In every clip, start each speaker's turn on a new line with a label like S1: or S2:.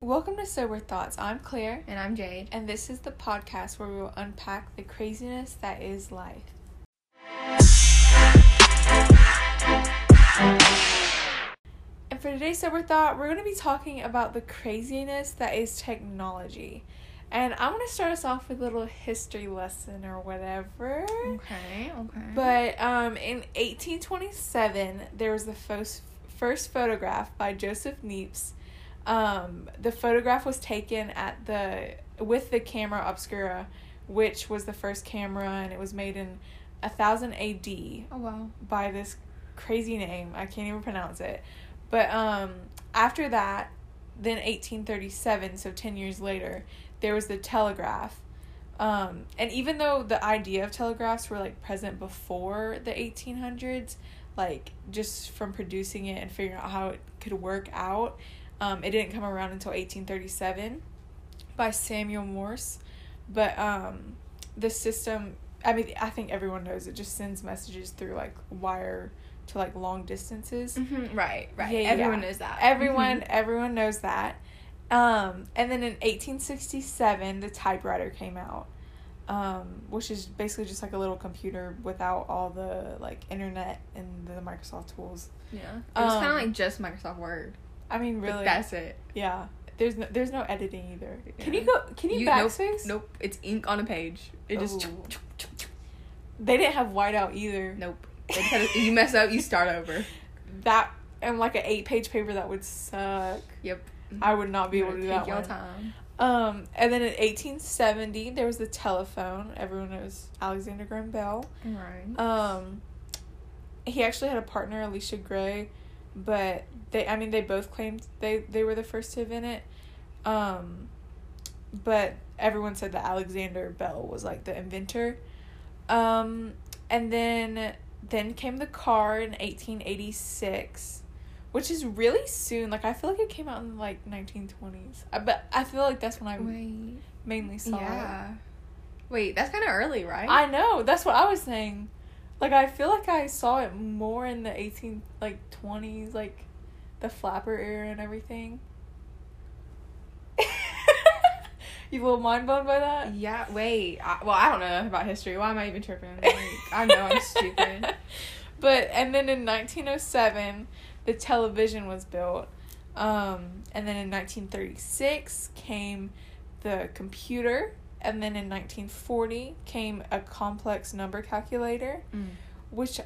S1: Welcome to Sober Thoughts. I'm Claire,
S2: And I'm Jade.
S1: and this is the podcast where we will unpack the craziness that is life. And for today's Sober Thought, we're going to be talking about the craziness that is technology. And I'm going to start us off with a little history lesson or whatever.
S2: Okay, okay.
S1: But um, in 1827, there was the first, first photograph by Joseph Niepce. Um, the photograph was taken at the with the camera obscura, which was the first camera, and it was made in a thousand A.D.
S2: oh wow.
S1: by this crazy name. I can't even pronounce it. But um, after that, then 1837, so 10 years later, there was the telegraph. Um, and even though the idea of telegraphs were like present before the 1800s, like just from producing it and figuring out how it could work out, um, it didn't come around until 1837 by Samuel Morse. But um, the system, I mean, I think everyone knows it just sends messages through like wire to like long distances.
S2: Mm-hmm. Right, right.
S1: Yeah,
S2: Everyone
S1: yeah.
S2: knows that.
S1: Everyone,
S2: Mhm.
S1: everyone knows that. Um, and then in 1867, the typewriter came out, um, which is basically just like a little computer without all the like internet and the Microsoft tools.
S2: Yeah. It was kind
S1: Um,
S2: of like just Microsoft Word.
S1: I mean,
S2: Like,
S1: really,
S2: that's it.
S1: yeah. There's no, there's no editing either. Can you go? Can you,
S2: nope,
S1: backspace?
S2: Nope. It's ink on a page. It just.
S1: Ooh. They didn't have whiteout either.
S2: Nope. They to- you mess up, you start over.
S1: That and like an eight page paper that would suck.
S2: Yep.
S1: I would not be able to do
S2: Take
S1: that
S2: your
S1: one.
S2: time.
S1: Um, and then in 1870, there was the telephone. Everyone knows Alexander Graham Bell.
S2: Right.
S1: Um, he actually had a partner, Elisha Gray, but they, I mean, they both claimed they, they were the first to invent it. Um, but everyone said that Alexander Bell was like the inventor. Um, and then, then came the car in 1886, which is really soon. Like, I feel like it came out in like 1920s. I, but I feel like that's when I
S2: Wait.
S1: mainly saw it.
S2: Yeah. Wait, that's kind of early, right?
S1: I know. That's what I was saying. Like I feel like I saw it more in the eighteen like twenties, like the flapper era and everything. you were mind blown by that?
S2: yeah. Wait. I, well, I don't know about history. Why am I even tripping? Like, I know I'm stupid.
S1: But and then in nineteen oh seven, the television was built. Um, and then in nineteen thirty six came the computer. And then in nineteen forty came a complex number calculator.
S2: Mm.
S1: Which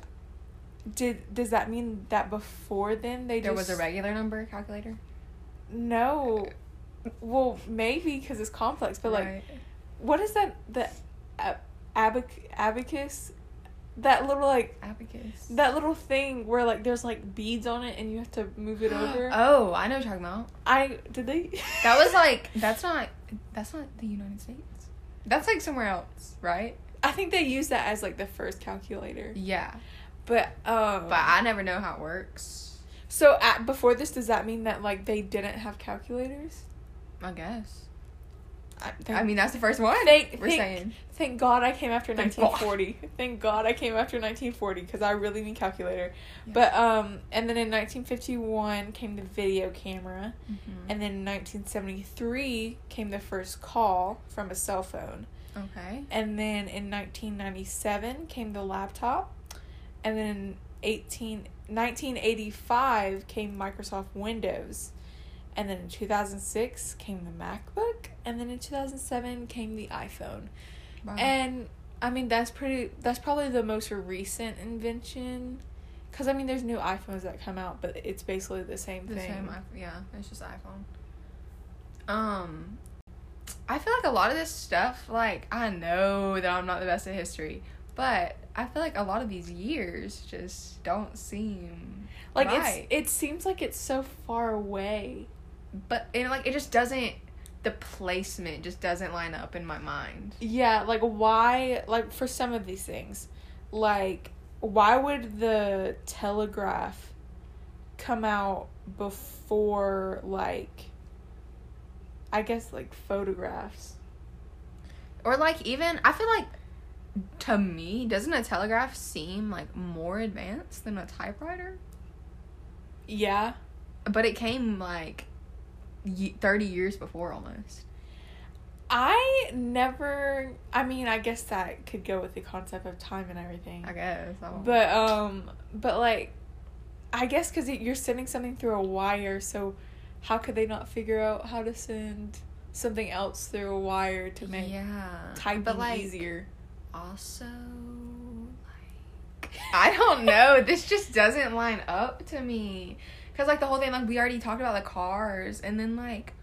S1: did does that mean that before then they
S2: There
S1: just
S2: was a regular number calculator.
S1: no well maybe because it's complex but like
S2: Right.
S1: what is that the ab- abac- abacus that little like
S2: abacus.
S1: that little thing where like there's like beads on it and you have to move it over
S2: oh, I know what you're talking about.
S1: I did they
S2: That was like that's not that's not the United States. That's like somewhere else, right?
S1: I think they use that as like the first calculator
S2: Yeah,
S1: but um
S2: but I never know how it works.
S1: so at, before this does that mean that like they didn't have calculators
S2: I guess.
S1: I,
S2: I mean, that's the first one.
S1: Thank-
S2: we're
S1: thank-
S2: saying.
S1: Thank God I came after
S2: Thank God.
S1: 1940. Thank God I came after 1940 because I really need calculator.
S2: Yeah.
S1: But um, and then in 1951 came the video camera,
S2: Mhm.
S1: and then in 1973 came the first call from a cell phone,
S2: Okay.
S1: and then in 1997 came the laptop, and then in 18 1985 came Microsoft Windows. And then in 2006 came the MacBook, and then in 2007 came the iPhone.
S2: Wow.
S1: And I mean that's pretty that's probably the most recent invention cuz I mean there's new iPhones that come out but it's basically the same
S2: the
S1: thing.
S2: same. iPhone. Yeah, it's just iPhone. Um, I feel like a lot of this stuff. Like I know that I'm not the best at history, but I feel like a lot of these years just don't seem
S1: like
S2: right.
S1: it's it seems like it's so far away.
S2: But it like it just doesn't. The placement just doesn't line up in my mind.
S1: Yeah, like why like for some of these things like why would the telegraph come out before like I guess like photographs.
S2: Or like even I feel like to me, doesn't a telegraph seem like more advanced than a typewriter?
S1: Yeah.
S2: But it came like 30 years before almost.
S1: I never. I mean, I guess that could go with the concept of time and everything.
S2: I guess. I
S1: But um, but like, I guess because you're sending something through a wire, so how could they not figure out how to send something else through a wire to make
S2: yeah.
S1: typing
S2: but like
S1: easier?
S2: also like I don't know. this just doesn't line up to me. Cause like the whole thing, like we already talked about the cars, and then like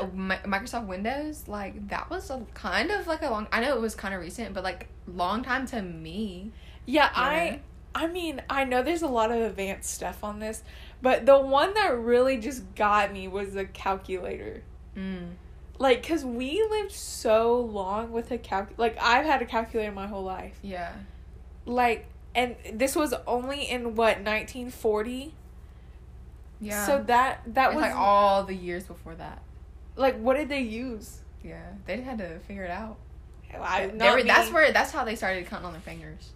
S2: uh, Microsoft Windows, like that was a kind of like a long. I know it was kind of recent, but like long time to me.
S1: Yeah,
S2: Yeah.
S1: I I mean, I know there's a lot of advanced stuff on this, but the one that really just got me was the calculator.
S2: Mm.
S1: Like cuz we lived so long with a calc like I've had a calculator my whole life.
S2: Yeah.
S1: Like and this was only in what 1940.
S2: Yeah.
S1: So that that
S2: It's
S1: was
S2: like all the years before that.
S1: like what did they use?
S2: Yeah, they had to figure it out.
S1: I, not
S2: were- that's where that's how they started counting on their fingers.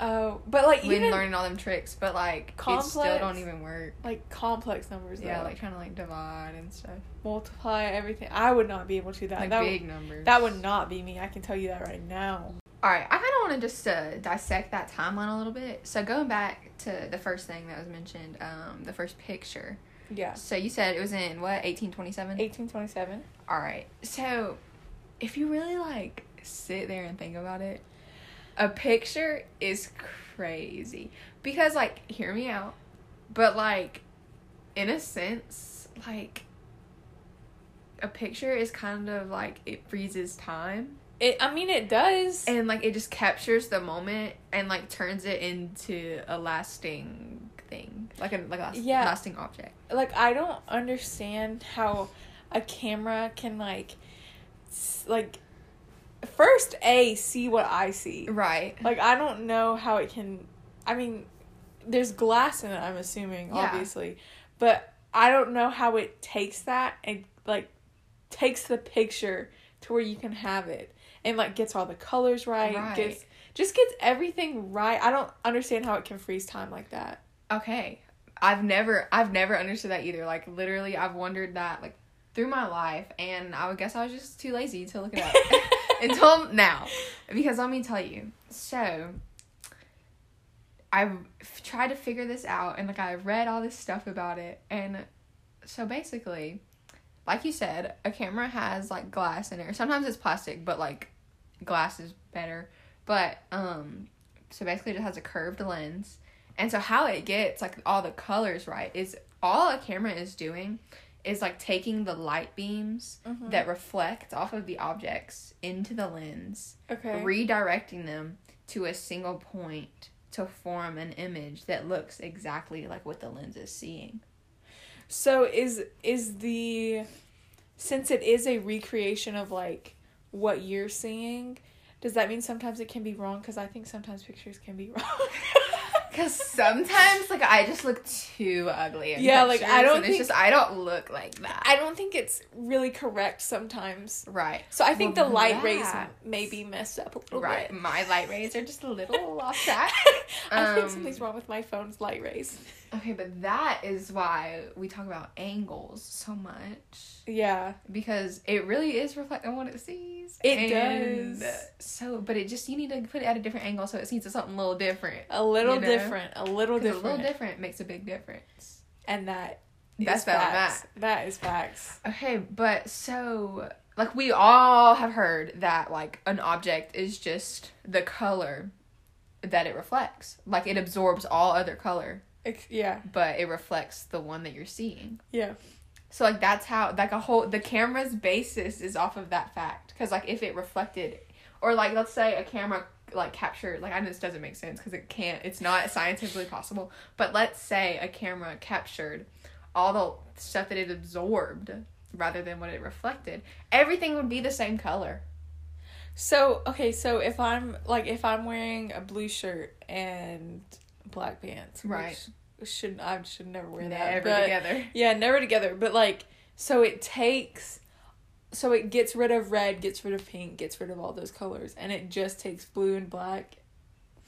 S1: Oh, but like
S2: when
S1: even
S2: learning all them tricks, but like it still don't even work.
S1: like complex numbers
S2: Yeah, like trying to like divide and stuff.
S1: multiply everything. I would not be able to do that.
S2: Like
S1: that
S2: big numbers.
S1: That would not be me. I can tell you that right now.
S2: All right, I kind of want to just uh, dissect that timeline a little bit. So going back to the first thing that was mentioned, um, the first picture.
S1: Yeah.
S2: So you said it was in what eighteen twenty seven.
S1: 1827.
S2: All right. So if you really like sit there and think about it, a picture is crazy because like hear me out, but like in a sense, like a picture is kind of like it freezes time
S1: It. I mean, it does.
S2: and like it just captures the moment and like turns it into a lasting thing, like a like a
S1: Yeah.
S2: lasting object.
S1: like I don't understand how a camera can like, like, first a see what I see.
S2: Right.
S1: Like I don't know how it can. I mean, there's glass in it. I'm assuming,
S2: Yeah.
S1: obviously, but I don't know how it takes that and like takes the picture to where you can have it and like gets all the colors right.
S2: Right.
S1: Gets just gets everything right. I don't understand how it can freeze time like that.
S2: Okay. I've never I've never understood that either. Like literally I've wondered that like through my life and I would guess I was just too lazy to look it up until now. Because let me tell you. So I've f- tried to figure this out and like I read all this stuff about it and so basically like you said, a camera has like glass in it. Or sometimes it's plastic, but like glass is better. But um so basically it just has a curved lens. And so how it gets like all the colors right is all a camera is doing is like taking the light beams
S1: Mm-hmm.
S2: that reflect off of the objects into the lens,
S1: Okay.
S2: redirecting them to a single point to form an image that looks exactly like what the lens is seeing.
S1: So is is the since it is a recreation of like what you're seeing, does that mean sometimes it can be wrong? Because I think sometimes pictures can be wrong.
S2: Cause sometimes like I just look too ugly.
S1: Yeah, like, I don't think-
S2: it's just I don't look like that.
S1: I don't think it's really correct sometimes.
S2: right.
S1: So I think
S2: Well,
S1: the light rays may be messed up a little
S2: Right.
S1: bit.
S2: My light rays are just a little off track.
S1: I think
S2: Um,
S1: something's wrong with my phone's light rays.
S2: Okay, but that is why we talk about angles so much.
S1: Yeah.
S2: Because it really is reflecting what it sees.
S1: It
S2: And
S1: does.
S2: So, but it just, you need to put it at a different angle so it sees something a little different.
S1: A little
S2: You know?
S1: different. A little
S2: 'Cause A little different makes a big difference.
S1: And that
S2: That's
S1: is
S2: better than
S1: facts. That is facts.
S2: Okay, but so like we all have heard that like an object is just the color that it reflects. Like it absorbs all other color,
S1: Ex- yeah.
S2: but it reflects the one that you're seeing.
S1: Yeah.
S2: So like that's how like a whole the camera's basis is off of that fact cuz like if it reflected or like let's say a camera like captured like I know this doesn't make sense cuz it can't it's not scientifically possible but let's say a camera captured all the stuff that it absorbed rather than what it reflected everything would be the same color.
S1: So okay, so if I'm like if I'm wearing a blue shirt and black pants,
S2: Right.
S1: Which should I should never wear that.
S2: Never together.
S1: Yeah, never together. But like, so it takes, so it gets rid of red, gets rid of pink, gets rid of all those colors, and it just takes blue and black.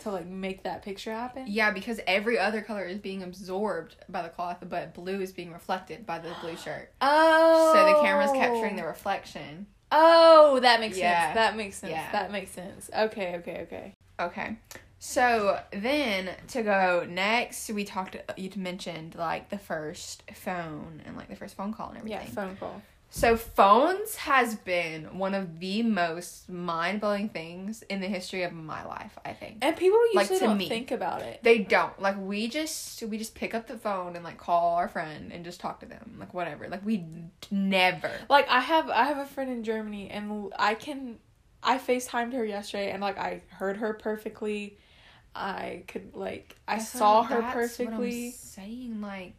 S1: to like make that picture happen.
S2: Yeah, because every other color is being absorbed by the cloth, but blue is being reflected by the blue shirt.
S1: Oh.
S2: So the camera's capturing the reflection.
S1: Oh, that makes
S2: Yeah.
S1: sense. That makes sense.
S2: Yeah.
S1: That makes sense. Okay, okay, okay.
S2: Okay. So then to go next, we talked. You mentioned like the first phone and like the first phone call and everything.
S1: Yeah, phone call.
S2: So phones has been one of the most mind blowing things in the history of my life. I think
S1: And people
S2: Like,
S1: usually
S2: to
S1: don't
S2: me.
S1: think about it.
S2: they don't like we just we just pick up the phone and like call our friend and just talk to them like whatever. Like we never.
S1: Like I have I have a friend in Germany and I can I FaceTimed her yesterday and like I heard her perfectly. I could like I
S2: That's
S1: saw
S2: what-
S1: her
S2: that's what I'm
S1: perfectly.
S2: saying like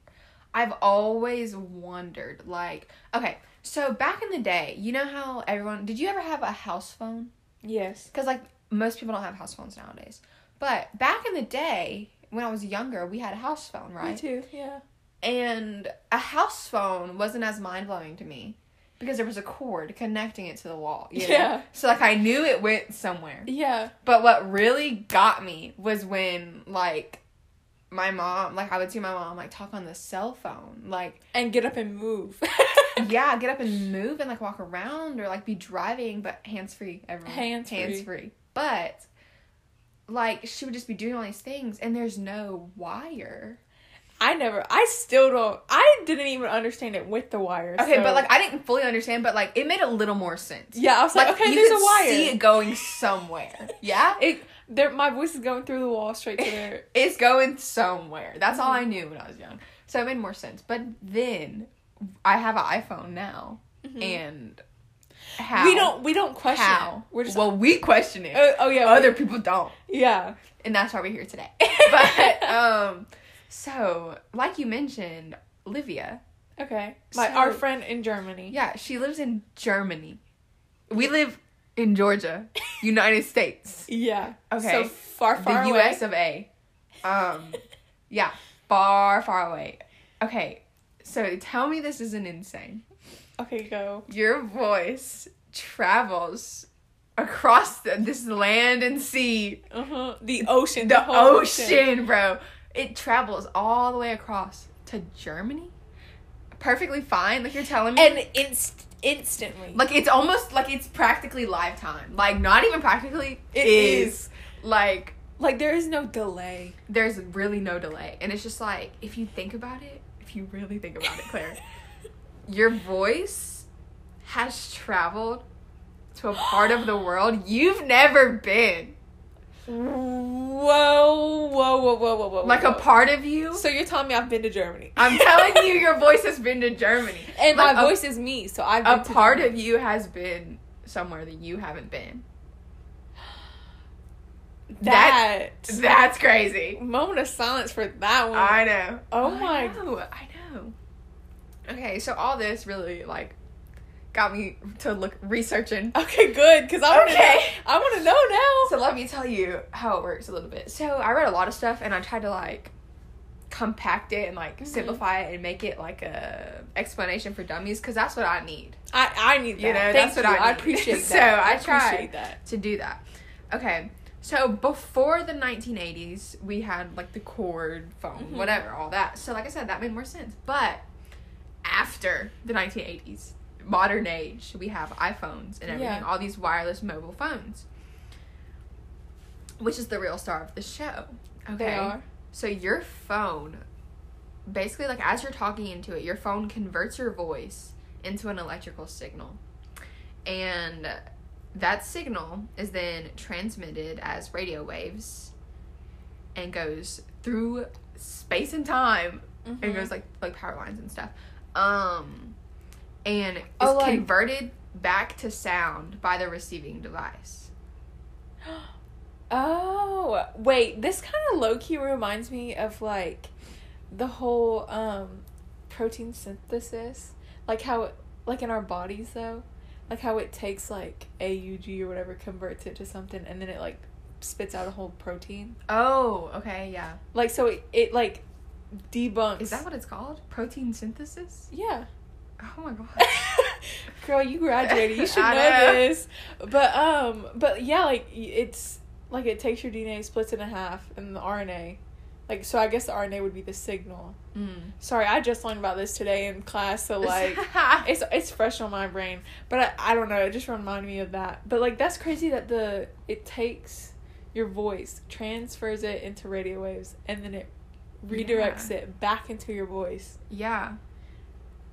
S2: I've always wondered like okay, so back in the day, you know how everyone did you ever have a house phone?
S1: Yes.
S2: Cuz like most people don't have house phones nowadays. But back in the day when I was younger, we had a house phone, right?
S1: Me too. Yeah.
S2: And a house phone wasn't as mind-blowing to me because there was a cord connecting it to the wall, you know?
S1: Yeah.
S2: So like I knew it went somewhere.
S1: Yeah.
S2: But what really got me was when like my mom, like I would see my mom like talk on the cell phone, like
S1: And get up and move.
S2: yeah, get up and move and like walk around or like be driving, but hands free. Everyone
S1: Hands-free.
S2: hands free. But like she would just be doing all these things, and there's no wire.
S1: I never I still don't I didn't even understand it with the wire.
S2: Okay,
S1: so-
S2: but like I didn't fully understand, but like it made a little more sense.
S1: Yeah, I was like, okay,
S2: you
S1: there's
S2: could
S1: a wire.
S2: See it going somewhere. Yeah,
S1: it there my voice is going through the wall straight to there.
S2: it's going somewhere. That's all I
S1: Mm-hmm.
S2: knew when I was young. So it made more sense. But then I have an iPhone now, and how
S1: Mm-hmm. We don't we don't question
S2: how
S1: it. We're just
S2: well we question it.
S1: oh, oh yeah
S2: Other people don't,
S1: yeah
S2: and that's why we're here today. but um, so like you mentioned, Livia.
S1: okay my
S2: So-
S1: our friend in Germany
S2: Yeah, she lives in Germany. We live in Georgia, United States.
S1: yeah
S2: Okay.
S1: so far far
S2: the
S1: away
S2: US of A. Um yeah, far far away. Okay. So tell me this isn't insane.
S1: okay go
S2: Your voice travels across the, this land and sea.
S1: uh huh the ocean
S2: The,
S1: whole
S2: ocean, bro. It travels all the way across to Germany. Perfectly fine, like you're telling me.
S1: and inst- instantly
S2: Like it's almost like it's practically live time. Like not even practically.
S1: It
S2: is.
S1: is.
S2: Like
S1: like there is no delay
S2: there's really no delay, and it's just like if you think about it, if you really think about it, Claire, your voice has traveled to a part of the world you've never been.
S1: Whoa whoa whoa whoa whoa whoa
S2: Like a part of you.
S1: so you're telling me I've been to Germany
S2: I'm telling you, your voice has been to Germany,
S1: and
S2: Like,
S1: my
S2: a-
S1: voice is me so I've
S2: A
S1: to
S2: part
S1: Germany.
S2: of you has been somewhere that you haven't been.
S1: that
S2: That's crazy.
S1: moment of silence for that one
S2: I know.
S1: Oh my-
S2: know. I know. Okay, so all this really like got me to look researching.
S1: Okay, good, because I want to
S2: Okay.
S1: know. I want to know now.
S2: So let me tell you how it works a little bit. So I read a lot of stuff and I tried to like compact it and like
S1: Mhm.
S2: simplify it and make it like a explanation for dummies because that's what I need
S1: I, I need that.
S2: You know,
S1: Thank
S2: that's what
S1: you.
S2: I
S1: I
S2: need.
S1: appreciate that.
S2: So I
S1: appreciate
S2: tried.
S1: that.
S2: to do that. Okay. So before the 1980s, we had like the cord phone,
S1: Mhm.
S2: whatever, all that. So like I said, that made more sense. But after the 1980s, modern age, we have iPhones and everything,
S1: Yeah.
S2: all these wireless mobile phones. Which is the real star of the show. Okay. So your phone basically like as you're talking into it, your phone converts your voice into an electrical signal. And that signal is then transmitted as radio waves and goes through space and time
S1: Mhm.
S2: and goes like like power lines and stuff. Um and is
S1: Oh, like-
S2: converted back to sound by the receiving device.
S1: Oh, wait. This kind of low key reminds me of like the whole um protein synthesis, like how it, like in our bodies though, like how it takes like AUG or whatever converts it to something and then it like spits out a whole protein.
S2: Oh, okay, yeah.
S1: Like so it, it like debunks.
S2: Is that what it's called? Protein synthesis?
S1: Yeah.
S2: Oh my god.
S1: Girl, you graduated. You should know,
S2: know.
S1: this. But um, but yeah, like it's like it takes your DNA, splits it in half, and the RNA, like so. I guess the RNA would be the signal.
S2: Mm.
S1: Sorry, I just learned about this today in class, so like it's it's fresh on my brain. But I, I don't know, it just reminded me of that. But like that's crazy that the it takes your voice, transfers it into radio waves, and then it redirects
S2: Yeah.
S1: it back into your voice.
S2: yeah.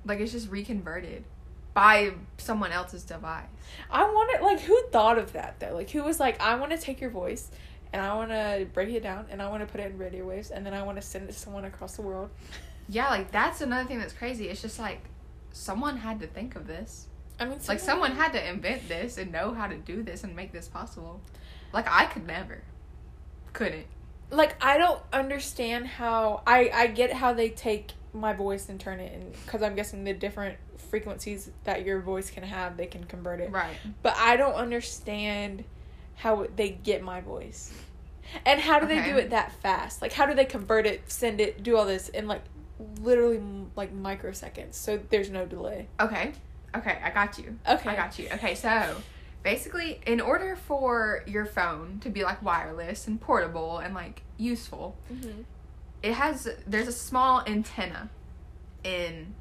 S2: Like it's just reconverted by someone else's device.
S1: I wanted like who thought of that though? Like who was like, I want to take your voice and I want to break it down and I want to put it in radio waves and then I want to send it to someone across the world.
S2: Yeah, like that's another thing that's crazy. It's just like someone had to think of this.
S1: I mean,
S2: Like someone had to invent this and know how to do this and make this possible. Like I could never. Couldn't.
S1: Like I don't understand how I I get how they take my voice and turn it in because I'm guessing the different frequencies that your voice can have they can convert it.
S2: Right.
S1: But I don't understand how they get my voice. And how do they do it that fast? Like how do they convert it, send it, do all this in like literally like microseconds? So there's no delay.
S2: Okay. Okay, I got you.
S1: Okay.
S2: I got you. Okay, so basically in order for your phone to be like wireless and portable and like useful,
S1: Mm-hmm.
S2: it has there's a small antenna in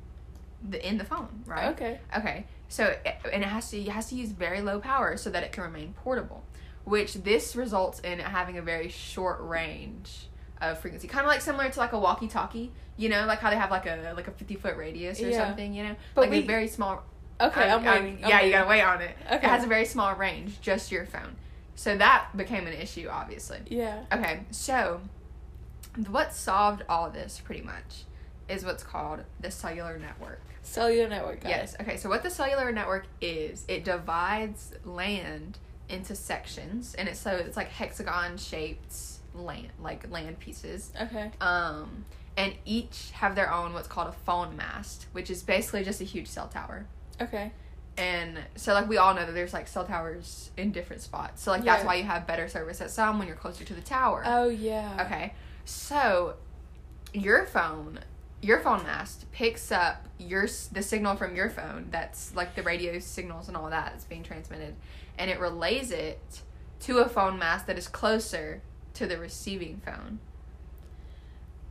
S2: the in the phone, right?
S1: Okay.
S2: Okay. So and it has to it has to use very low power so that it can remain portable, which this results in it having a very short range of frequency, kind of like similar to like a walkie-talkie. You know, like how they have like a like a fifty foot radius or
S1: Yeah.
S2: something. You know,
S1: But
S2: like
S1: we-
S2: a very small.
S1: Okay,
S2: um,
S1: I'm waiting. I'm
S2: yeah, you gotta wait on it.
S1: Okay.
S2: It has a very small range, just your phone. So that became an issue, obviously.
S1: Yeah.
S2: Okay, so what solved all this pretty much is what's called the cellular network.
S1: Cellular network. Guys.
S2: Yes. Okay. So what the cellular network is, it divides land into sections, and it's so it's like hexagon shaped land, like land pieces.
S1: Okay.
S2: Um, and each have their own what's called a phone mast, which is basically just a huge cell tower.
S1: Okay.
S2: And so, like we all know that there's like cell towers in different spots. So like that's
S1: Yeah.
S2: why you have better service at some when you're closer to the tower.
S1: Oh yeah.
S2: Okay. So your phone, your phone mast picks up your the signal from your phone that's like the radio signals and all that that's being transmitted and it relays it to a phone mast that is closer to the receiving phone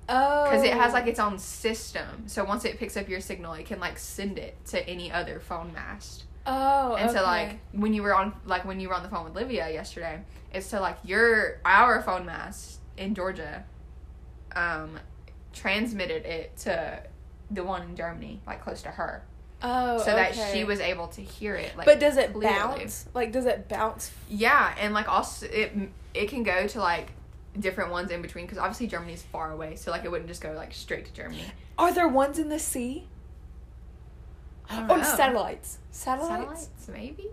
S1: Oh.
S2: because it has like its own system. So once it picks up your signal, it can like send it to any other phone mast.
S1: Oh.
S2: And so like when you were on like when you were on the phone with Livia yesterday, it's so like your our phone mast in Georgia um transmitted it to the one in Germany, like close to her.
S1: Oh.
S2: so that she was able to hear it like
S1: but does it
S2: clearly.
S1: bounce? Like, does it bounce?
S2: Yeah, and like also it it can go to like different ones in between because obviously Germany's far away, so like it wouldn't just go like straight to Germany.
S1: Are there ones in the sea?
S2: I know.
S1: satellites? Satellites?
S2: Satellites, maybe.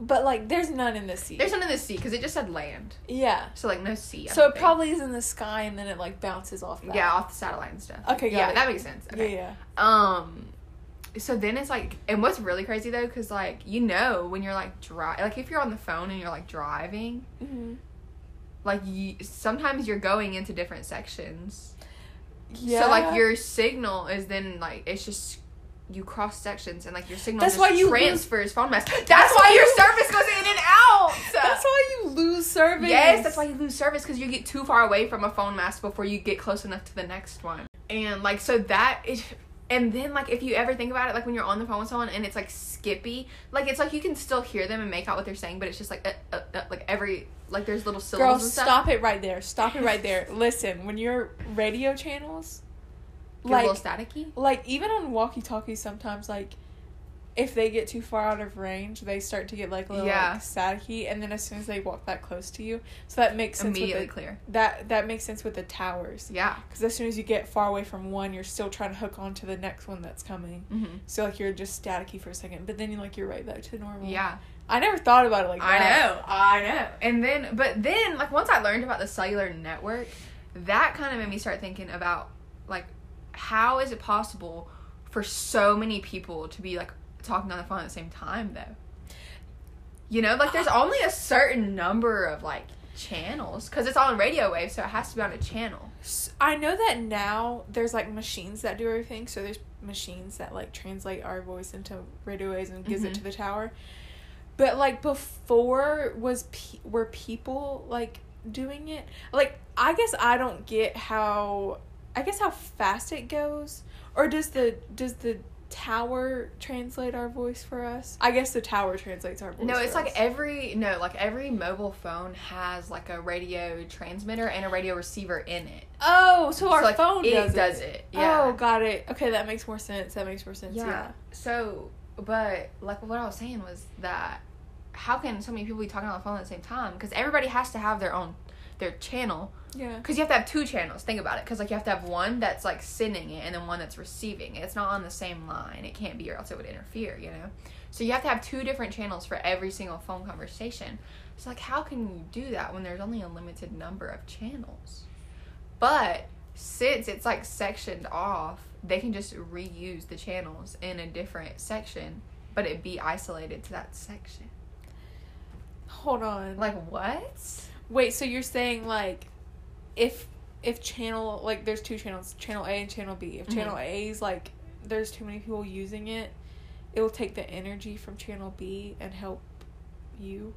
S1: But like, there's none in the sea.
S2: There's none in the sea because it just said land,
S1: yeah.
S2: so like no sea. I
S1: So it
S2: think.
S1: probably is in the sky, and then it like bounces off that.
S2: yeah off the satellite and stuff.
S1: Okay,
S2: yeah,
S1: it.
S2: that makes sense. Okay.
S1: Yeah.
S2: Um, so then it's like, and what's really crazy though, because like you know when you're like dri like if you're on the phone and you're like driving,
S1: Yeah.
S2: Like you sometimes you're going into different sections.
S1: Yeah.
S2: So like your signal is then like it's just you cross sections and like your signal
S1: That's
S2: just
S1: why you lose-
S2: phone mast. That's,
S1: That's
S2: why
S1: why
S2: your service goes in and out.
S1: That's why you lose service.
S2: Yes, that's why you lose service because you get too far away from a phone mast before you get close enough to the next one. And like so that is and then like if you ever think about it like when you're on the phone with someone and it's like skippy, like it's like you can still hear them and make out what they're saying, but it's just like uh, uh, uh, like every like there's little syllables
S1: Girl,
S2: and stuff.
S1: stop it right there. Stop it right there. Listen, when you're radio channels,
S2: Get
S1: like
S2: a little staticky.
S1: like even on walkie talkies sometimes like if they get too far out of range they start to get like a little
S2: Yeah.
S1: like staticky and then as soon as they walk that close to you so that makes sense
S2: Immediately
S1: with the,
S2: clear.
S1: that that makes sense with the towers
S2: Yeah.
S1: because as soon as you get far away from one you're still trying to hook on to the next one that's coming
S2: Mm-hmm.
S1: so like you're just staticky for a second but then you like you're right back to normal
S2: Yeah.
S1: i never thought about it like
S2: I
S1: that I
S2: know, I know. And then, but then, like, once I learned about the cellular network, that kind of made me start thinking about, like, how is it possible for so many people to be, like, talking on the phone at the same time, though? You know, like, there's only a certain number of, like, channels, because it's on radio waves, so it has to be on a channel.
S1: I know that now there's like machines that do everything. So there's machines that like translate our voice into radio waves and gives it
S2: Mhm.
S1: to the tower. But like before was pe- were people like doing it? Like I guess I don't get how I guess how fast it goes or does the does the tower translate our voice for us? I guess the tower translates our voice.
S2: No, it's like
S1: us.
S2: every no, like every mobile phone has like a radio transmitter and a radio receiver in it.
S1: Oh, so our
S2: like,
S1: phone
S2: it
S1: does,
S2: does
S1: it.
S2: it. Oh, yeah.
S1: Oh, got it. Okay, that makes more sense. That makes more sense.
S2: yeah.
S1: Yeah.
S2: So, but like what I was saying was that how can so many people be talking on the phone at the same time? Because everybody has to have their own their channel.
S1: Yeah.
S2: Because you have to have two channels. Think about it. Because like you have to have one that's like sending it and then one that's receiving it. It's not on the same line. It can't be, or else it would interfere. You know. So you have to have two different channels for every single phone conversation. So like, how can you do that when there's only a limited number of channels? But since it's like sectioned off, they can just reuse the channels in a different section, but it be isolated to that section.
S1: Hold on.
S2: Like what?
S1: Wait, so you're saying like if if channel like there's two channels, channel A and channel B. If
S2: Mhm.
S1: channel A is like there's too many people using it, it will take the energy from channel B and help you.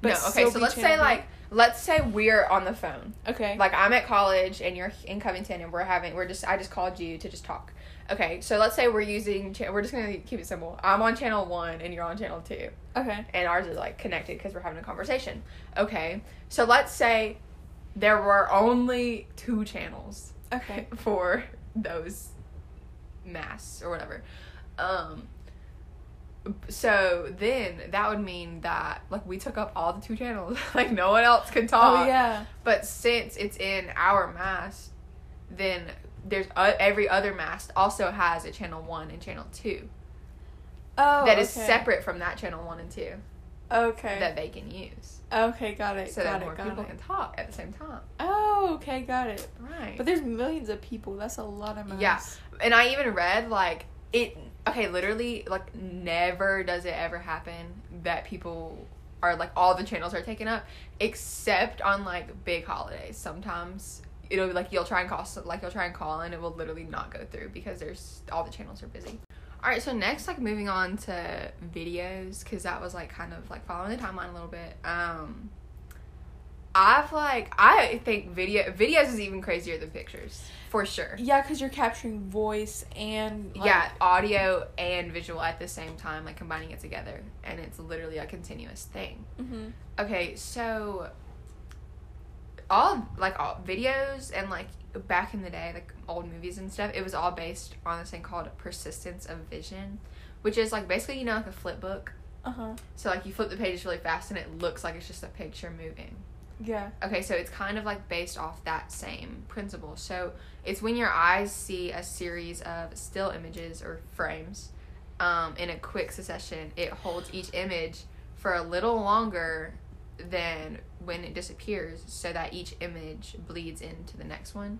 S2: no, okay. So let's say
S1: B?
S2: like let's say we're on the phone.
S1: okay.
S2: Like I'm at college and you're in Covington and we're having we're just I just called you to just talk. Okay, so let's say we're using cha- we're just gonna keep it simple. I'm on channel one and you're on channel two,
S1: okay.
S2: and ours is like connected because we're having a conversation. Okay, so let's say there were only two channels
S1: Okay.
S2: for those masts or whatever. Um so then that would mean that like we took up all the two channels. like no one else could talk.
S1: Oh yeah.
S2: But since it's in our mast, then there's uh, every other mast also has a channel 1 and channel 2
S1: Oh.
S2: that is
S1: okay.
S2: separate from that channel 1 and 2
S1: Okay.
S2: that they can use.
S1: okay, got it.
S2: So
S1: got
S2: that
S1: it,
S2: more people
S1: it.
S2: can talk at the same time.
S1: Oh, okay, got it.
S2: Right.
S1: But there's millions of people. That's a lot of
S2: Yeah.
S1: mass.
S2: and I even read like it okay, literally like never does it ever happen that people are like all the channels are taken up except on like big holidays. Sometimes it'll be like you'll try and call like you'll try and call and it will literally not go through because there's all the channels are busy. All right, so next like moving on to videos cuz that was like kind of like following the timeline a little bit. Um I've like I think video videos is even crazier than pictures for sure.
S1: Yeah, because you're capturing voice and like,
S2: yeah, audio and visual at the same time, like combining it together, and it's literally a continuous thing.
S1: Mm-hmm.
S2: Okay, so all like all videos and like back in the day, like old movies and stuff, it was all based on this thing called persistence of vision, which is like basically you know like a flip book.
S1: Uh huh.
S2: So like you flip the pages really fast and it looks like it's just a picture moving.
S1: Yeah.
S2: Okay, so it's kind of like based off that same principle. So it's when your eyes see a series of still images or frames um, in a quick succession, it holds each image for a little longer than when it disappears so that each image bleeds into the next one.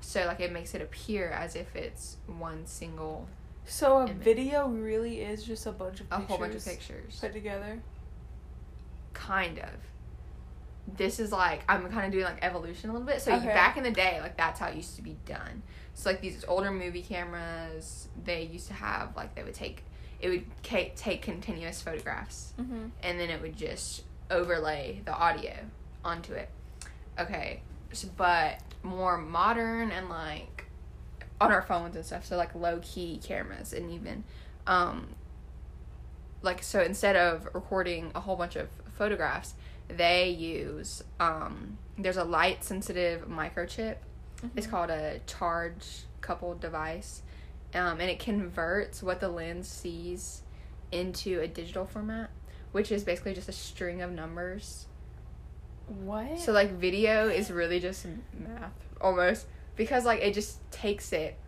S2: So like it makes it appear as if it's one single
S1: So a
S2: Image.
S1: video really is just a bunch of
S2: a
S1: pictures
S2: whole bunch of pictures.
S1: put together.
S2: kind of this is like i'm kind of doing like evolution a little bit so
S1: Okay.
S2: back in the day like that's how it used to be done so like these older movie cameras they used to have like they would take it would take continuous photographs
S1: Mm-hmm.
S2: and then it would just overlay the audio onto it. Okay so, but more modern and like on our phones and stuff so like low key cameras and even um like so instead of recording a whole bunch of photographs they use um there's a light sensitive microchip. It's called a charge coupled device um, and it converts what the lens sees into a digital format which is basically just a string of numbers
S1: What?
S2: so like video is really just math almost because like it just takes it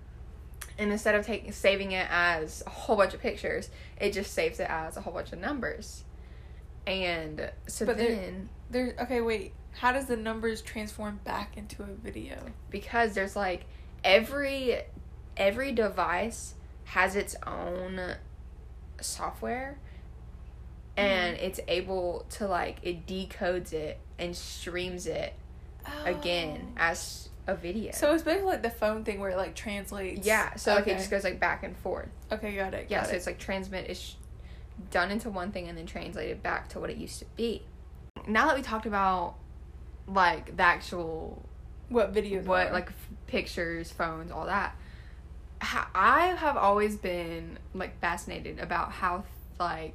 S2: and instead of taking saving it as a whole bunch of pictures, it just saves it as a whole bunch of numbers. And so
S1: But
S2: then
S1: there. Okay, wait. How does the numbers transform back into a video?
S2: because there's like every every device has its own software Mm-hmm. and it's able to like it decodes it and streams it again oh. as a video.
S1: Oh. So it's basically like the phone thing where it like translates.
S2: yeah, so like
S1: okay.
S2: it just goes like back and forth.
S1: Okay, got it.
S2: Yeah,
S1: got
S2: so
S1: it.
S2: it's like transmit is done into one thing and then translated back to what it used to be. Now that we talked about like the actual
S1: What videos?
S2: what
S1: are.
S2: like f- pictures, phones, all that. Ha- I have always been like fascinated about how like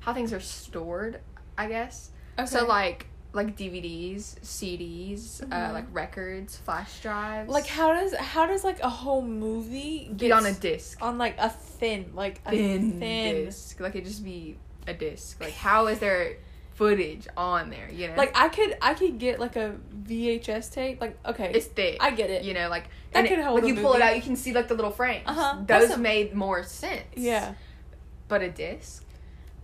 S2: how things are stored. I guess
S1: Okay. so.
S2: Like like DVDs, CDs, uh,
S1: Mhm.
S2: like records, flash drives.
S1: Like how does how does like a whole movie
S2: be
S1: get
S2: on a disc,
S1: on like a thin like a
S2: thin,
S1: thin,
S2: disc. Like it just be a disc. Like how is there footage on there? You know,
S1: Like I could I could get like a VHS tape. Like okay,
S2: it's thick.
S1: I get it.
S2: you know, like
S1: That could
S2: it,
S1: hold
S2: like you pull it out, you can see like the little frames.
S1: Uh-huh.
S2: Those
S1: a-
S2: made more sense.
S1: Yeah,
S2: but a disc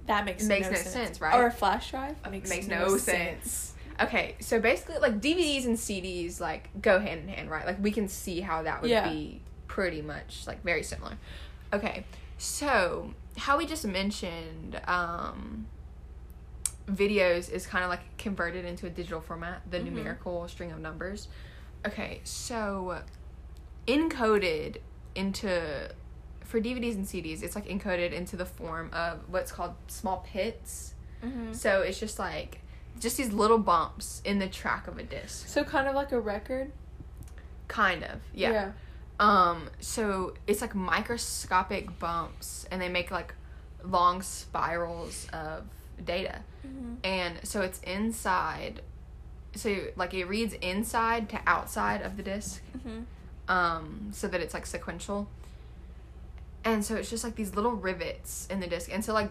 S1: that makes
S2: Makes
S1: no,
S2: no
S1: sense.
S2: sense, right?
S1: Or a flash drive makes,
S2: makes, no, sense. Okay, so basically, like DVDs and CDs, like go hand in hand, right? Like we can see how that would
S1: Yeah.
S2: be pretty much like very similar. Okay, so how we just mentioned, um, videos is kind of like converted into a digital format, the
S1: Mhm.
S2: numerical string of numbers. Okay, so encoded into for DVDs and CDs, it's like encoded into the form of what's called small pits.
S1: Mm-hmm.
S2: So it's just like just these little bumps in the track of a disc.
S1: So kind of like a record.
S2: Kind of. Yeah. Um so it's like microscopic bumps and they make like long spirals of data.
S1: Mm-hmm.
S2: And so it's inside so like it reads inside to outside of the disc.
S1: Mm-hmm.
S2: Um so that it's like sequential. And so it's just like these little rivets in the disc. And so like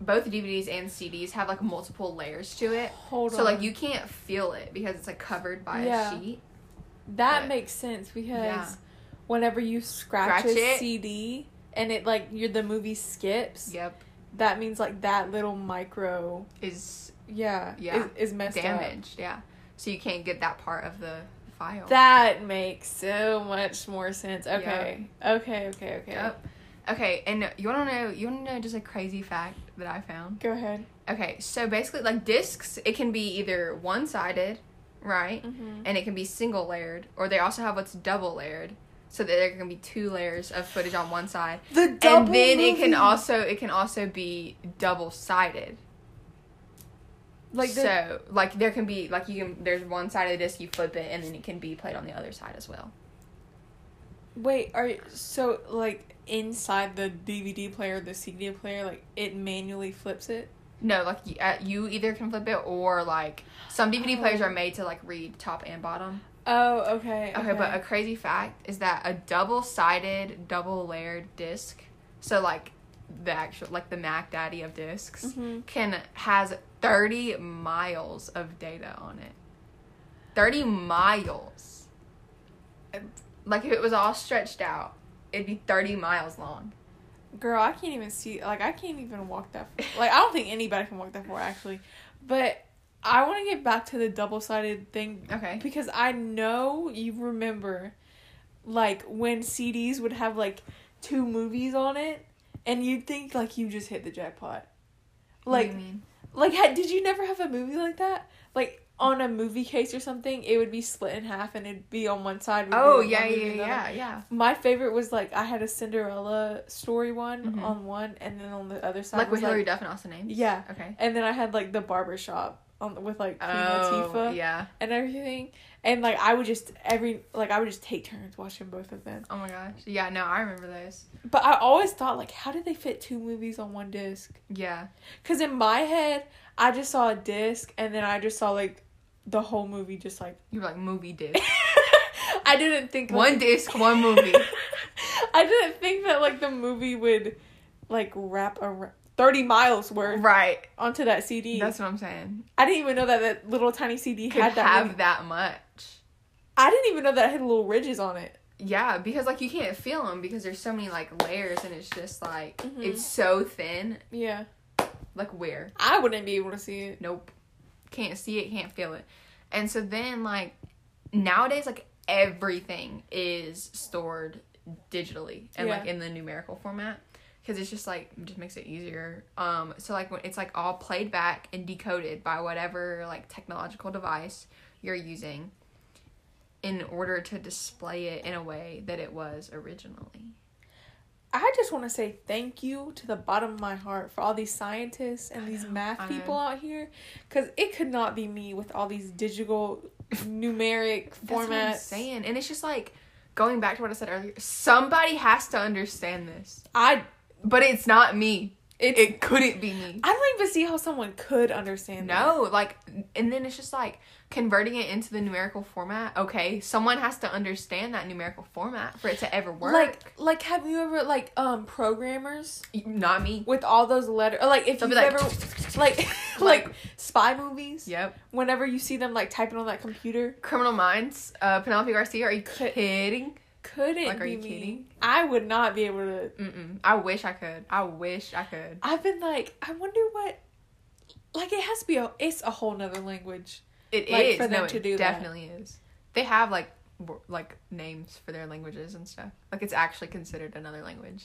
S2: both DVDs and CDs have like multiple layers to it.
S1: Hold
S2: So
S1: on.
S2: like you can't feel it because it's like covered by
S1: Yeah.
S2: a sheet.
S1: that
S2: but-
S1: makes sense because
S2: Yeah.
S1: whenever you scratch,
S2: Scratch
S1: a
S2: it.
S1: CD and it like you're the movie skips,
S2: Yep.
S1: that means like that little micro
S2: Is
S1: yeah
S2: Yeah.
S1: is, is messed up.
S2: damaged. Yeah. So you can't get that part of the file.
S1: That makes so much more sense. Okay. Okay, okay, okay.
S2: Yep. Okay, and you wanna know you wanna know just a crazy fact that I found?
S1: Go ahead.
S2: Okay, so basically like discs, it can be either one sided, right?
S1: Mm-hmm.
S2: And it can be single layered, or they also have what's double layered. So that there can be two layers of footage on one side.
S1: The double
S2: and then it can also it can also be double sided.
S1: like the,
S2: so like there can be like you can there's one side of the disc you flip it and then it can be played on the other side as well.
S1: wait are so like inside the DVD player, the CD player, like it manually flips it.
S2: No, like you, uh, you either can flip it or like some DVD
S1: Oh.
S2: players are made to like read top and bottom.
S1: Oh, okay.
S2: Okay, but a crazy fact is that a double sided, double layered disc, so like the actual like the Mac Daddy of discs,
S1: hmm
S2: can has thirty miles of data on it. Thirty miles. Like if it was all stretched out, it'd be thirty miles long.
S1: Girl, I can't even see. Like, I can't even walk that. Far. Like, I don't think anybody can walk that far, actually. But I want to get back to the double sided thing
S2: Okay.
S1: because I know you remember, like when CDs would have like two movies on it, and you'd think like you just hit the jackpot.
S2: What do
S1: Like,
S2: you mean?
S1: like had did you never have a movie like that? Like on a movie case or something, it would be split in half, and it'd be on one side.
S2: Oh
S1: one
S2: yeah, yeah,
S1: and the other.
S2: yeah, yeah.
S1: My favorite was like I had a Cinderella story one
S2: Mhm.
S1: on one, and then on the other side
S2: Like with Hilary
S1: like,
S2: Duff and Austin Ames.
S1: Yeah.
S2: Okay.
S1: and then I had like the barber shop on with like Queen
S2: Oh
S1: Latifah
S2: yeah.
S1: and everything, and like I would just every like I would just take turns watching both of them.
S2: Oh my gosh. Yeah. No, I remember those.
S1: But I always thought like, how did they fit two movies on one disc?
S2: Yeah.
S1: Because in my head, I just saw a disc, and then I just saw like the whole movie, just like
S2: You were like movie disc.
S1: I didn't think like,
S2: one disc, one movie.
S1: I didn't think that like the movie would like wrap around thirty miles worth
S2: right.
S1: onto that CD.
S2: That's what I'm saying.
S1: I didn't even know that that little tiny CD
S2: Could
S1: had that.
S2: have that much.
S1: I didn't even know that it had little ridges on it.
S2: Yeah, because like you can't feel them because there's so many like layers and it's just like
S1: Mhm.
S2: it's so thin.
S1: Yeah,
S2: Like where?
S1: I wouldn't be able to see it.
S2: Nope. Can't see it, can't feel it. And so then like nowadays like everything is stored digitally and like in the numerical format because it's just like just makes it easier. Um so like when it's like all played back and decoded by whatever like technological device you're using in order to display it in a way that it was originally.
S1: I just want to say thank you to the bottom of my heart for all these scientists and these math
S2: I
S1: people
S2: know.
S1: out here, because it could not be me with all these digital, numeric
S2: That's what I'm
S1: formats.
S2: saying, and it's just like going back to what I said earlier. Somebody has to understand this,
S1: I
S2: but it's not me.
S1: it's
S2: It couldn't be me.
S1: I don't even see how someone could understand. that.
S2: No, like, and then it's just like converting it into the numerical format. Okay, someone has to understand that numerical format for it to ever work.
S1: Like, like, have you ever like um programmers
S2: not me.
S1: with all those letters? Like, if
S2: They'll
S1: you've
S2: like-
S1: ever like like spy movies.
S2: Yep.
S1: Whenever you see them like typing on that computer,
S2: Criminal Minds. Uh, Penelope Garcia. Are you
S1: Could-
S2: kidding?
S1: couldn't
S2: Like, are
S1: be
S2: you
S1: me.
S2: kidding?
S1: I would not be able to.
S2: Mm-mm. I wish I could. I wish I could.
S1: I've been like, I wonder what. Like it has to be a. It's a whole nother language.
S2: It is
S1: Like, for them
S2: no,
S1: to do that.
S2: definitely is. They have like like names for their languages and stuff. Like it's actually considered another language.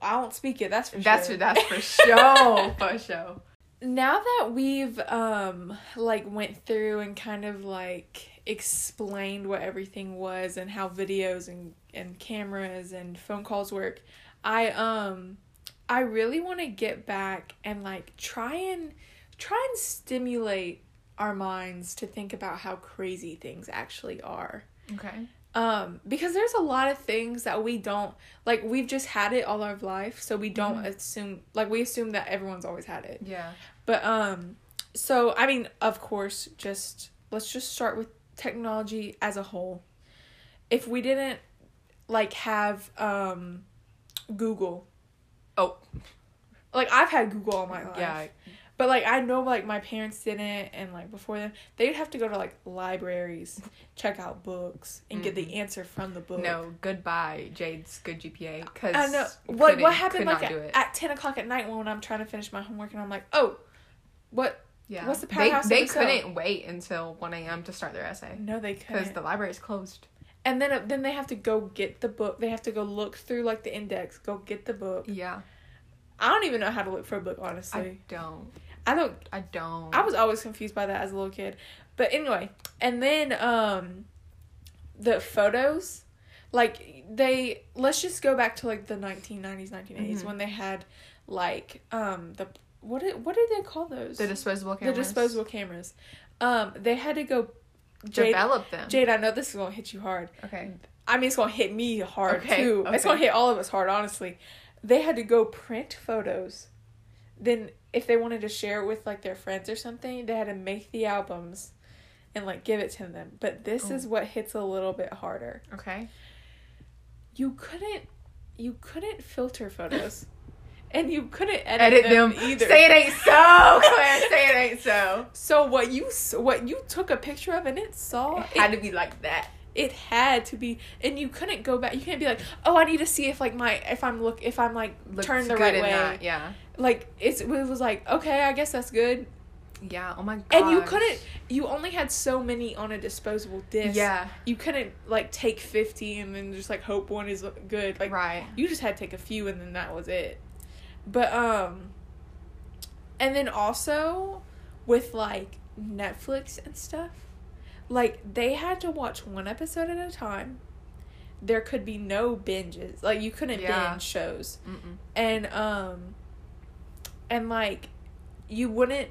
S1: I don't speak it. That's for
S2: That's
S1: sure.
S2: for that's for sure. For sure.
S1: now that we've um like went through and kind of like explained what everything was and how videos and and cameras and phone calls work i um i really want to get back and like try and try and stimulate our minds to think about how crazy things actually are
S2: Okay.
S1: um because there's a lot of things that we don't like we've just had it all our life so we don't
S2: Mhm.
S1: assume like we assume that everyone's always had it
S2: Yeah.
S1: but um so I mean, of course, just let's just start with technology as a whole. If we didn't like have um Google.
S2: Oh.
S1: Like I've had Google all my life.
S2: Yeah.
S1: But like I know like my parents didn't and like before them they'd have to go to like libraries, check out books and get the answer from the book.
S2: Mm-hmm. No. Goodbye, Jade's good GPA. Cause
S1: I know. What what happened like at, at ten o'clock at night when I'm trying to finish my homework and I'm like, oh, what?
S2: yeah.
S1: what's the
S2: they,
S1: powerhouse
S2: they
S1: episode?
S2: couldn't wait until one a.m. to start their essay
S1: No, they couldn't.
S2: Because the library's closed.
S1: And then then they have to go get the book. They have to go look through like the index, go get the book.
S2: Yeah.
S1: I don't even know how to look for a book honestly.
S2: I don't.
S1: I, don't
S2: I don't.
S1: I was always confused by that as a little kid. But anyway, and then um the photos like they let's just go back to like the 1990s 1980s
S2: Mhm.
S1: when they had like um the what did what did they call those?
S2: the disposable cameras.
S1: the disposable cameras. Um they had to go Jade,
S2: Develop them.
S1: Jade, I know this is to hit you hard.
S2: okay.
S1: I mean, it's gonna hit me hard
S2: Okay,
S1: too. It's gonna hit all of us hard, honestly. They had to go print photos. Then, if they wanted to share it with like their friends or something, they had to make the albums and like give it to them. But this
S2: Oh.
S1: is what hits a little bit harder.
S2: Okay.
S1: You couldn't, you couldn't filter photos, and you couldn't edit,
S2: Edit
S1: them,
S2: them.
S1: either.
S2: Say it ain't so, Claire. Say it ain't so.
S1: So what you what you took a picture of and it saw
S2: It had to be like that.
S1: It had to be and you couldn't go back you can't be like oh i need to see if like my if i'm look if i'm like
S2: Looks
S1: turned the right way
S2: that, Yeah.
S1: like it's, it was like okay i guess that's good
S2: Yeah. Oh my god.
S1: and you couldn't you only had so many on a disposable disc
S2: Yeah.
S1: you couldn't like take 50 and then just like hope one is good like
S2: right.
S1: you just had to take a few and then that was it but um and then also with like netflix and stuff like they had to watch one episode at a time there could be no binges like you couldn't
S2: Yeah.
S1: binge shows
S2: Mm-mm.
S1: and um and like you wouldn't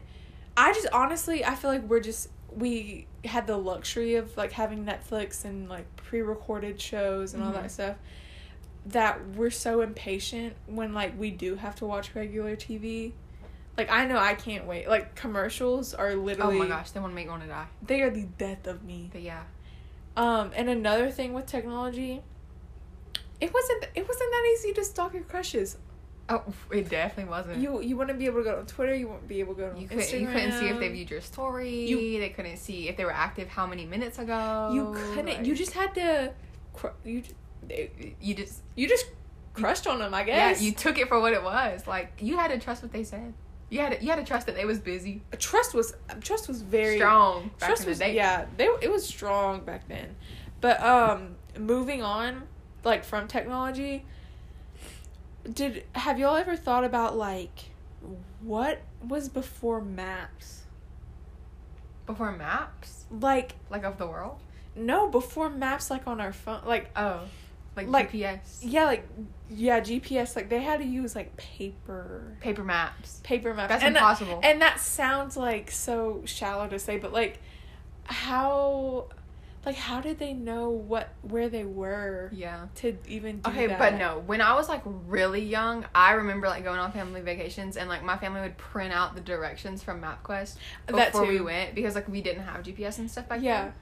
S1: i just honestly i feel like we're just we had the luxury of like having netflix and like pre-recorded shows and all
S2: Mhm.
S1: that stuff that we're so impatient when like we do have to watch regular tv like i know i can't wait like commercials are literally.
S2: Oh my gosh, they want to make me want to die.
S1: they are the death of me
S2: But yeah.
S1: um and another thing with technology it wasn't it wasn't that easy to stalk your crushes
S2: Oh, it definitely wasn't.
S1: You you wouldn't be able to go on Twitter. You wouldn't be able to go on
S2: You, could,
S1: Instagram.
S2: you couldn't see if they viewed your story.
S1: You-
S2: they couldn't see if they were active how many minutes ago.
S1: You couldn't. You just had to. cr- You they-
S2: you just
S1: you just crushed on them. I guess.
S2: yeah you took it for what it was. Like you had to trust what they said. You had to, you had to trust that they was busy,
S1: trust was trust was very
S2: strong back
S1: Trust
S2: the
S1: was
S2: day.
S1: yeah. They it was strong back then, but um, moving on, like from technology. Did have y'all ever thought about like what was before maps?
S2: Before maps,
S1: Like
S2: like of the world.
S1: no, before maps like on our phone. Like
S2: Oh, Like,
S1: Like-
S2: GPS,
S1: Yeah, like yeah, GPS. Like they had to use like paper
S2: paper maps.
S1: paper maps.
S2: That's
S1: and that-
S2: impossible.
S1: and that sounds like so shallow to say, but like how like how did they know what where they were
S2: yeah.
S1: to even do that?
S2: Okay,
S1: that?
S2: but no. When I was like really young, I remember like going on family vacations and like my family would print out the directions from MapQuest
S1: That
S2: before we went because like we didn't have GPS and stuff back
S1: Yeah.
S2: then.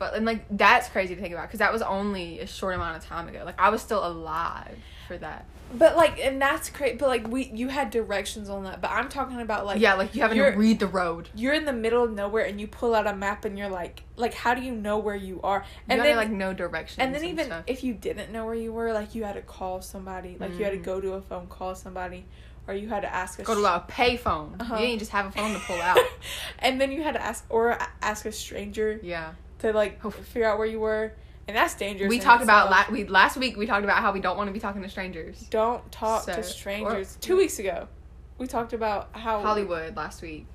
S2: But and like that's crazy to think about because that was only a short amount of time ago. Like I was still alive for that.
S1: But like and that's crazy. but like we you had directions on that. But I'm talking about like
S2: yeah, like you having to read the road.
S1: you're in the middle of nowhere and you pull out a map and you're like like how do you know where you are? And
S2: gotta,
S1: then
S2: like no directions.
S1: and then even
S2: stuff.
S1: if you didn't know where you were, like you had to call somebody, like you had to
S2: Mm.
S1: go to a phone, call somebody, or you had to ask a
S2: go to a payphone.
S1: Uh-huh.
S2: You didn't just have a phone to pull out.
S1: and then you had to ask or ask a stranger
S2: yeah.
S1: To like
S2: Oof.
S1: figure out where you were, and that's dangerous.
S2: We talked about la- we last week. We talked about how we don't want to be talking to strangers.
S1: Don't talk
S2: So-
S1: to strangers.
S2: or-
S1: Two weeks ago, we talked about how
S2: Hollywood last week,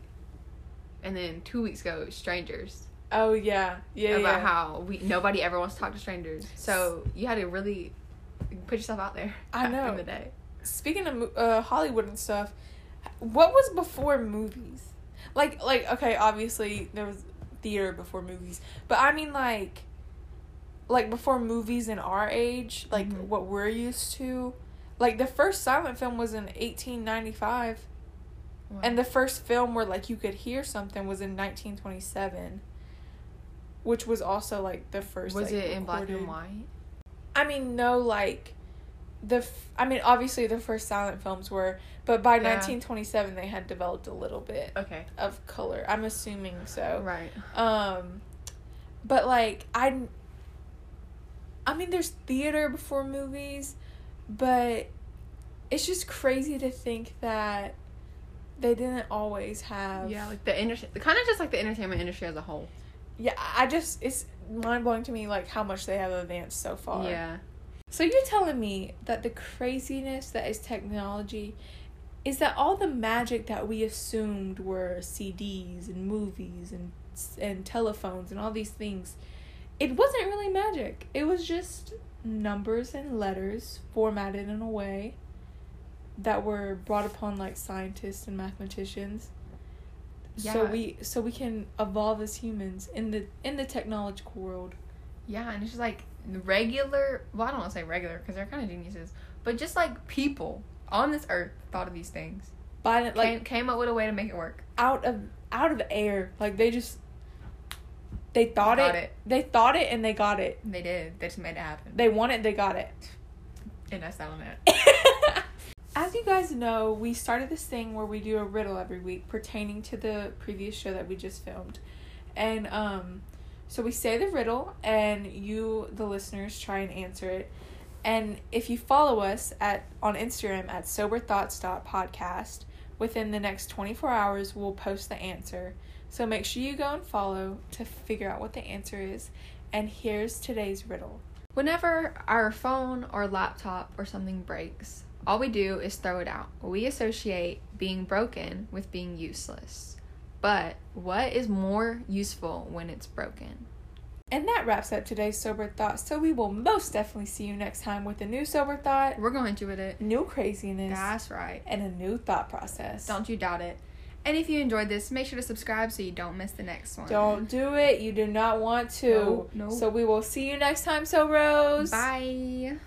S2: and then two weeks ago, strangers.
S1: Oh yeah, yeah,
S2: about
S1: yeah.
S2: how we nobody ever wants to talk to strangers. So you had to really put yourself out there.
S1: I know.
S2: In the day.
S1: Speaking of uh, Hollywood and stuff, what was before movies? Like, like okay, obviously there was theater before movies, but I mean like, like before movies in our age, like
S2: Mhm.
S1: what we're used to. Like the first silent film was in eighteen ninety five, and the first film where like you could hear something was in nineteen twenty seven. Which was also like the first.
S2: was
S1: like,
S2: it in black and white?
S1: I mean, no, like the. F- I mean, obviously the first silent films were, but by
S2: Yeah.
S1: 1927 they had developed a little bit
S2: Okay.
S1: of color. I'm assuming so.
S2: Right.
S1: Um, but like I. I mean, there's theater before movies, but it's just crazy to think that they didn't always have.
S2: Yeah, like the industry, kind of just like the entertainment industry as a whole.
S1: Yeah, I just it's mind blowing to me like how much they have advanced so far.
S2: Yeah.
S1: So you're telling me that the craziness that is technology is that all the magic that we assumed were CDs and movies and and telephones and all these things, it wasn't really magic. It was just numbers and letters formatted in a way that were brought upon like scientists and mathematicians.
S2: Yeah.
S1: So we so we can evolve as humans in the in the technological world.
S2: Yeah, and it's just like regular. Well, I don't want to say regular because they're kind of geniuses, but just like people on this earth thought of these things.
S1: By like
S2: came, came up with a way to make it work.
S1: out of out of air. Like they just they thought it,
S2: it.
S1: They thought it and they got it.
S2: They did. They just made it happen.
S1: They want it, they got it.
S2: and that's that on that.
S1: As you guys know, we started this thing where we do a riddle every week pertaining to the previous show that we just filmed. And um so we say the riddle and you the listeners try and answer it. And if you follow us at on Instagram at soberthoughts.podcast, within the next 24 hours we'll post the answer. So make sure you go and follow to figure out what the answer is. And here's today's riddle.
S2: Whenever our phone or laptop or something breaks, all we do is throw it out. We associate being broken with being useless. But what is more useful when it's broken?
S1: And that wraps up today's sober thought. So we will most definitely see you next time with a new sober thought,
S2: We're going to with it.
S1: new craziness,
S2: That's right.
S1: and a new thought process.
S2: Don't you doubt it. And if you enjoyed this, make sure to subscribe so you don't miss the next one.
S1: Don't do it. You do not want to.
S2: No, no.
S1: So we will see you next time, so Rose.
S2: Bye.